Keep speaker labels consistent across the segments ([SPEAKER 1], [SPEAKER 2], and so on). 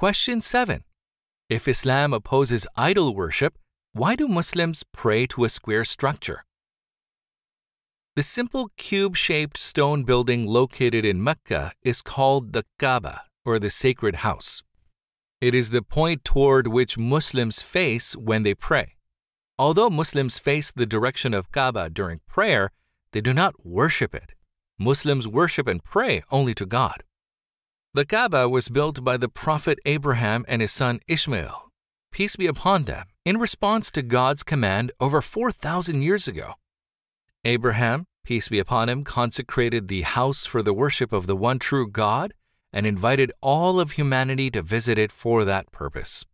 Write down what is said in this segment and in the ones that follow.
[SPEAKER 1] Question 7. If Islam opposes idol worship, why do Muslims pray to a square structure? The simple cube shaped stone building located in Mecca is called the Kaaba, or the sacred house. It is the point toward which Muslims face when they pray. Although Muslims face the direction of Kaaba during prayer, they do not worship it. Muslims worship and pray only to God. The Kaaba was built by the Prophet Abraham and his son Ishmael, peace be upon them, in response to God's command over 4,000 years ago. Abraham, peace be upon him, consecrated the house for the worship of the one true God and invited all of humanity to visit it for that purpose.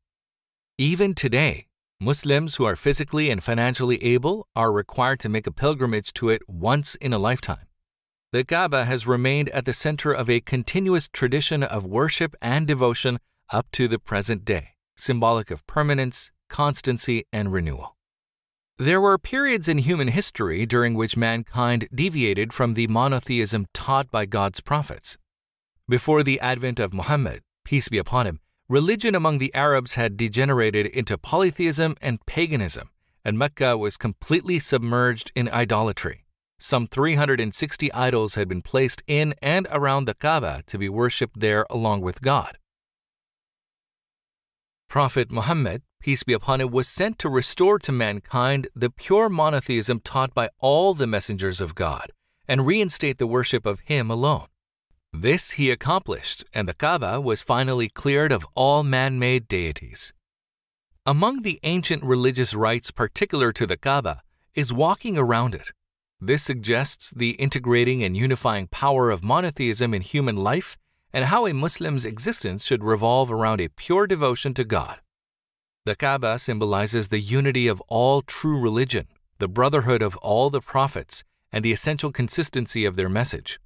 [SPEAKER 1] Even today, Muslims who are physically and financially able are required to make a pilgrimage to it once in a lifetime. The Kaaba has remained at the center of a continuous tradition of worship and devotion up to the present day, symbolic of permanence, constancy, and renewal. There were periods in human history during which mankind deviated from the monotheism taught by God's prophets. Before the advent of Muhammad, peace be upon him, religion among the Arabs had degenerated into polytheism and paganism, and Mecca was completely submerged in idolatry. Some 360 idols had been placed in and around the Kaaba to be worshipped there along with God. Prophet Muhammad, peace be upon him, was sent to restore to mankind the pure monotheism taught by all the messengers of God and reinstate the worship of Him alone. This he accomplished, and the Kaaba was finally cleared of all man made deities. Among the ancient religious rites particular to the Kaaba is walking around it. This suggests the integrating and unifying power of monotheism in human life and how a Muslim's existence should revolve around a pure devotion to God. The Kaaba symbolizes the unity of all true religion, the brotherhood of all the prophets, and the essential consistency of their message.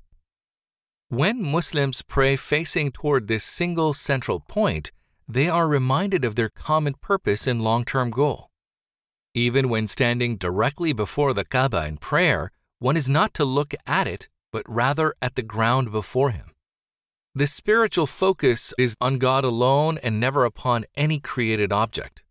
[SPEAKER 1] When Muslims pray facing toward this single central point, they are reminded of their common purpose and long term goal. Even when standing directly before the Kaaba in prayer, one is not to look at it, but rather at the ground before him. The spiritual focus is on God alone and never upon any created object.